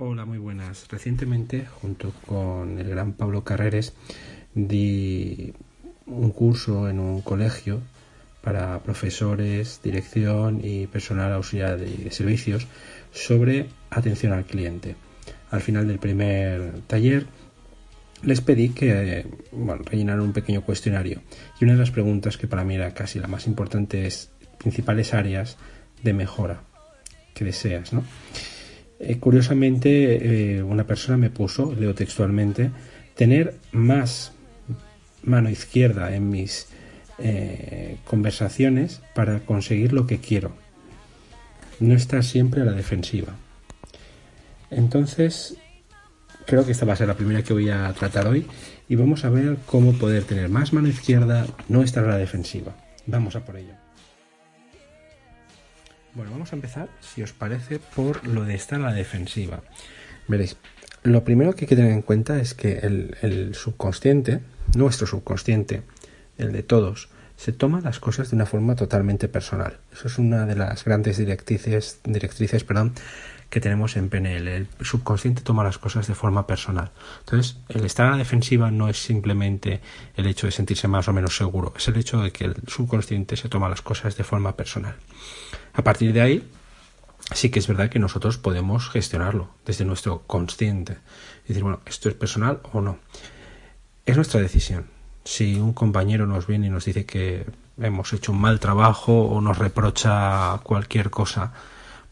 Hola, muy buenas. Recientemente, junto con el gran Pablo Carreres, di un curso en un colegio para profesores, dirección y personal auxiliar de servicios sobre atención al cliente. Al final del primer taller les pedí que bueno, rellenaran un pequeño cuestionario y una de las preguntas que para mí era casi la más importante es principales áreas de mejora que deseas, ¿no? Eh, curiosamente, eh, una persona me puso, leo textualmente, tener más mano izquierda en mis eh, conversaciones para conseguir lo que quiero. No estar siempre a la defensiva. Entonces, creo que esta va a ser la primera que voy a tratar hoy y vamos a ver cómo poder tener más mano izquierda, no estar a la defensiva. Vamos a por ello. Bueno, vamos a empezar, si os parece, por lo de estar a la defensiva. Veréis, lo primero que hay que tener en cuenta es que el, subconsciente, nuestro subconsciente, el de todos, se toma las cosas de una forma totalmente personal. Eso es una de las grandes directrices, directrices perdón, que tenemos en PNL. El subconsciente toma las cosas de forma personal. Entonces, el estar a la defensiva no es simplemente el hecho de sentirse más o menos seguro, es el hecho de que el subconsciente se toma las cosas de forma personal. A partir de ahí, sí que es verdad que nosotros podemos gestionarlo desde nuestro consciente. Y decir, bueno, esto es personal o no. Es nuestra decisión. Si un compañero nos viene y nos dice que hemos hecho un mal trabajo o nos reprocha cualquier cosa,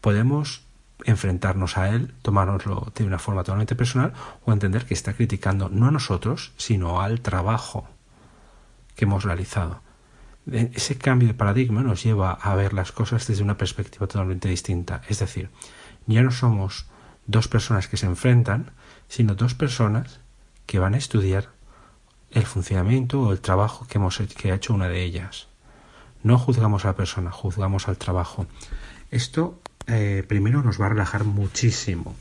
podemos enfrentarnos a él, tomárnoslo de una forma totalmente personal o entender que está criticando no a nosotros, sino al trabajo que hemos realizado. Ese cambio de paradigma nos lleva a ver las cosas desde una perspectiva totalmente distinta. Es decir, ya no somos dos personas que se enfrentan, sino dos personas que van a estudiar el funcionamiento o el trabajo que, hemos, que ha hecho una de ellas. No juzgamos a la persona, juzgamos al trabajo. Esto eh, primero nos va a relajar muchísimo.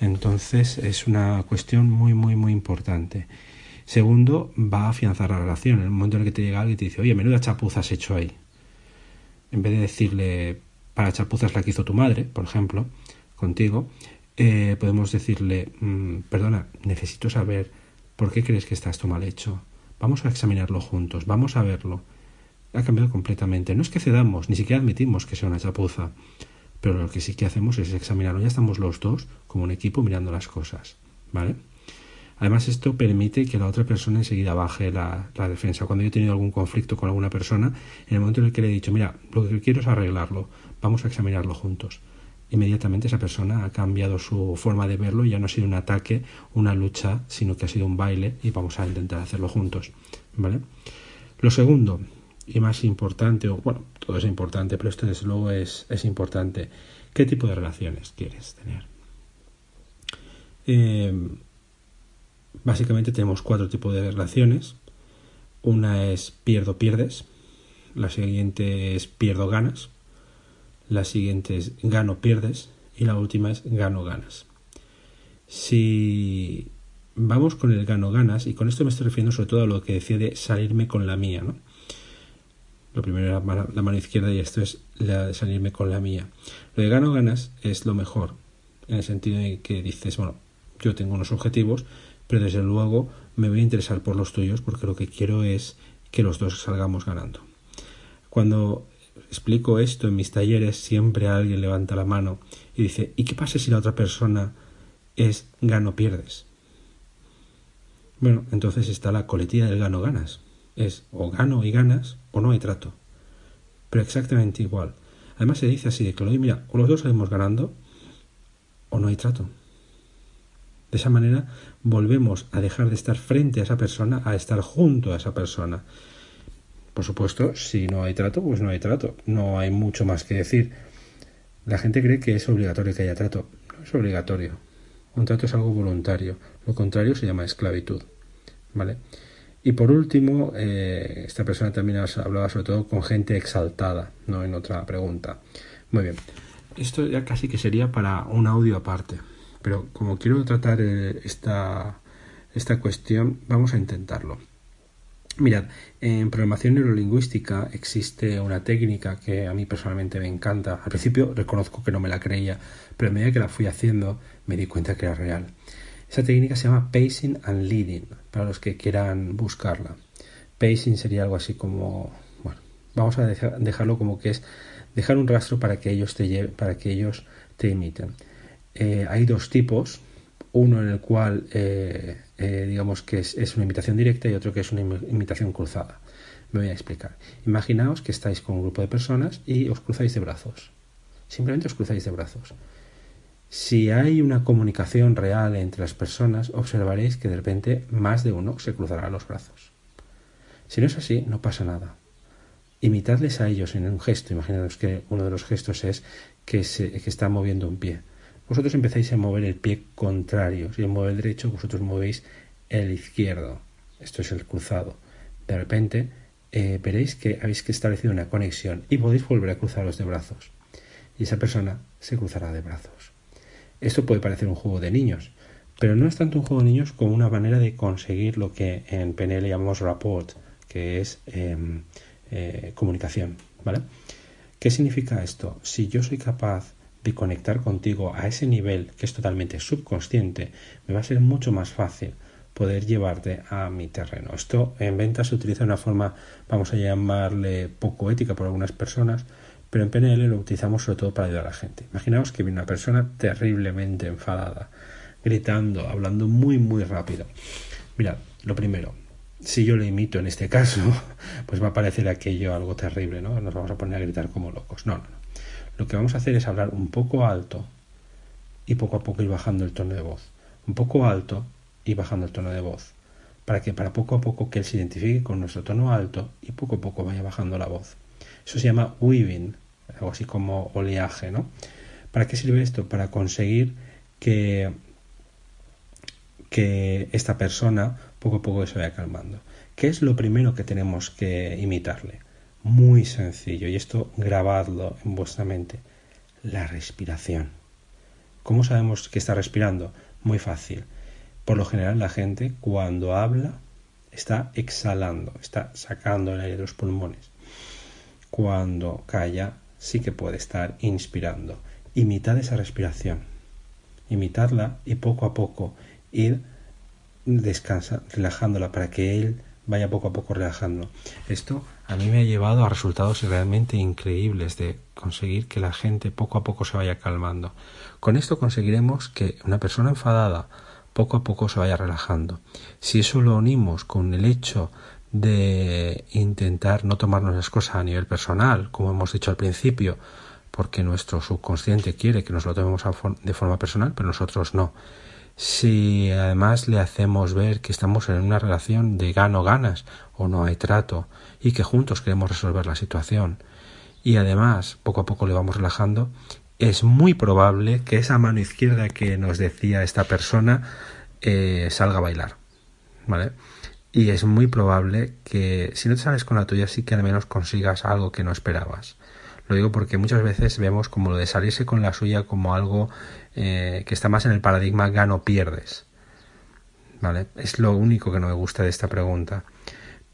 Entonces es una cuestión muy, muy, muy importante. Segundo, va a afianzar la relación. En el momento en el que te llega alguien y te dice, oye, menuda chapuza has hecho ahí. En vez de decirle, para chapuzas la que hizo tu madre, por ejemplo, contigo, eh, podemos decirle, mm, perdona, necesito saber por qué crees que está esto mal hecho. Vamos a examinarlo juntos, vamos a verlo. Ha cambiado completamente. No es que cedamos, ni siquiera admitimos que sea una chapuza pero lo que sí que hacemos es examinarlo. Ya estamos los dos como un equipo mirando las cosas, ¿vale? Además, esto permite que la otra persona enseguida baje la, defensa. Cuando yo he tenido algún conflicto con alguna persona, en el momento en el que le he dicho, mira, lo que quiero es arreglarlo, vamos a examinarlo juntos. Inmediatamente esa persona ha cambiado su forma de verlo y ya no ha sido un ataque, una lucha, sino que ha sido un baile y vamos a intentar hacerlo juntos, ¿vale? Lo segundo, y más importante, o bueno, todo es importante, pero esto desde luego es, es importante, ¿qué tipo de relaciones quieres tener? Em, básicamente tenemos cuatro tipos de relaciones. Una es pierdo-pierdes, la siguiente es pierdo-ganas, la siguiente es gano-pierdes y la última es gano-ganas. Si vamos con el gano-ganas, y con esto me estoy refiriendo sobre todo a lo que decía de salirme con la mía, ¿no? Lo primero era la mano izquierda y esto es la de salirme con la mía. Lo de gano ganas es lo mejor, en el sentido de que dices, bueno, yo tengo unos objetivos, pero desde luego me voy a interesar por los tuyos porque lo que quiero es que los dos salgamos ganando. Cuando explico esto en mis talleres, siempre alguien levanta la mano y dice, ¿y qué pasa si la otra persona es gano-pierdes? Bueno, entonces está la coletilla del gano-ganas es o gano y ganas o no hay trato. Pero exactamente igual. Además se dice así de claro, mira, o los dos salimos ganando o no hay trato. De esa manera volvemos a dejar de estar frente a esa persona a estar junto a esa persona. Por supuesto, si no hay trato, pues no hay trato. No hay mucho más que decir. La gente cree que es obligatorio que haya trato. No es obligatorio. Un trato es algo voluntario. Lo contrario se llama esclavitud. ¿Vale? Y por último, eh, esta persona también hablaba sobre todo con gente exaltada, no en otra pregunta. Muy bien, esto ya casi que sería para un audio aparte, pero como quiero tratar eh, esta, esta cuestión, vamos a intentarlo. Mirad, en programación neurolingüística existe una técnica que a mí personalmente me encanta. Al principio reconozco que no me la creía, pero a medida que la fui haciendo me di cuenta que era real. Esa técnica se llama pacing and leading, para los que quieran buscarla. Pacing sería algo así como, bueno, vamos a dejarlo como que es dejar un rastro para que ellos te, para que ellos te imiten. Eh, hay dos tipos, uno en el cual eh, eh, digamos que es, una imitación directa y otro que es una imitación cruzada. Me voy a explicar. Imaginaos que estáis con un grupo de personas y os cruzáis de brazos. Simplemente os cruzáis de brazos. Si hay una comunicación real entre las personas, observaréis que de repente más de uno se cruzará los brazos. Si no es así, no pasa nada. Imitadles a ellos en un gesto. Imaginaos que uno de los gestos es que, se, que está moviendo un pie vosotros empezáis a mover el pie contrario. Si él mueve el derecho, vosotros movéis el izquierdo. Esto es el cruzado. De repente eh, veréis que habéis establecido una conexión y podéis volver a cruzaros de brazos. Y esa persona se cruzará de brazos. Esto puede parecer un juego de niños, pero no es tanto un juego de niños como una manera de conseguir lo que en PNL llamamos rapport, que es em, eh, comunicación. ¿vale? ¿Qué significa esto? Si yo soy capaz de conectar contigo a ese nivel que es totalmente subconsciente, me va a ser mucho más fácil poder llevarte a mi terreno. Esto en ventas se utiliza de una forma, vamos a llamarle poco ética por algunas personas, pero en PNL lo utilizamos sobre todo para ayudar a la gente. Imaginaos que viene una persona terriblemente enfadada, gritando, hablando muy muy rápido. Mirad, lo primero, si yo le imito en este caso, pues va a parecer aquello algo terrible, ¿no? Nos vamos a poner a gritar como locos. No, no, no lo que vamos a hacer es hablar un poco alto y poco a poco ir bajando el tono de voz. Un poco alto y bajando el tono de voz. Para que para poco a poco que él se identifique con nuestro tono alto y poco a poco vaya bajando la voz. Eso se llama weaving, algo así como oleaje, ¿no? ¿Para qué sirve esto? Para conseguir que, que esta persona poco a poco se vaya calmando. ¿Qué es lo primero que tenemos que imitarle? Muy sencillo y esto grabadlo en vuestra mente. La respiración. ¿Cómo sabemos que está respirando? Muy fácil. Por lo general la gente cuando habla está exhalando, está sacando el aire de los pulmones. Cuando calla sí que puede estar inspirando. Imitad esa respiración. Imitadla y poco a poco ir descansa, relajándola para que él vaya poco a poco relajando. Esto a mí me ha llevado a resultados realmente increíbles de conseguir que la gente poco a poco se vaya calmando. Con esto conseguiremos que una persona enfadada poco a poco se vaya relajando. Si eso lo unimos con el hecho de intentar no tomarnos las cosas a nivel personal, como hemos dicho al principio, porque nuestro subconsciente quiere que nos lo tomemos de forma personal, pero nosotros no si además le hacemos ver que estamos en una relación de gano-ganas o no hay trato y que juntos queremos resolver la situación y además poco a poco le vamos relajando, es muy probable que esa mano izquierda que nos decía esta persona eh, salga a bailar. ¿Vale? Y es muy probable que si no te sales con la tuya sí que al menos consigas algo que no esperabas. Lo digo porque muchas veces vemos como lo de salirse con la suya como algo eh, que está más en el paradigma gano-pierdes. ¿Vale? Es lo único que no me gusta de esta pregunta.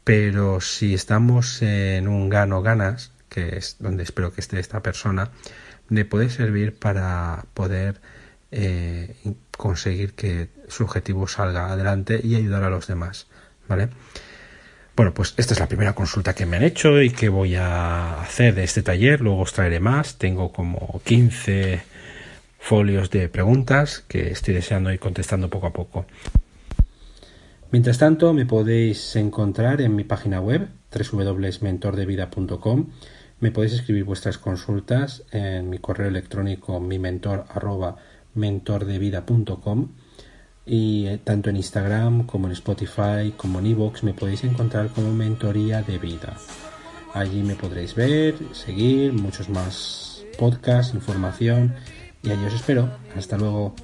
Pero si estamos en un gano-ganas, que es donde espero que esté esta persona, le puede servir para poder eh, conseguir que su objetivo salga adelante y ayudar a los demás. ¿Vale? Bueno, pues esta es la primera consulta que me han hecho y que voy a hacer de este taller. Luego os traeré más. Tengo como 15 folios de preguntas que estoy deseando ir contestando poco a poco. Mientras tanto, me podéis encontrar en mi página web www.mentordevida.com. Me podéis escribir vuestras consultas en mi correo electrónico mimentor@mentordevida.com y eh, tanto en Instagram como en Spotify como en Evox me podéis encontrar como Mentoría de Vida. Allí me podréis ver, seguir, muchos más podcasts, información y allí os espero. Hasta luego.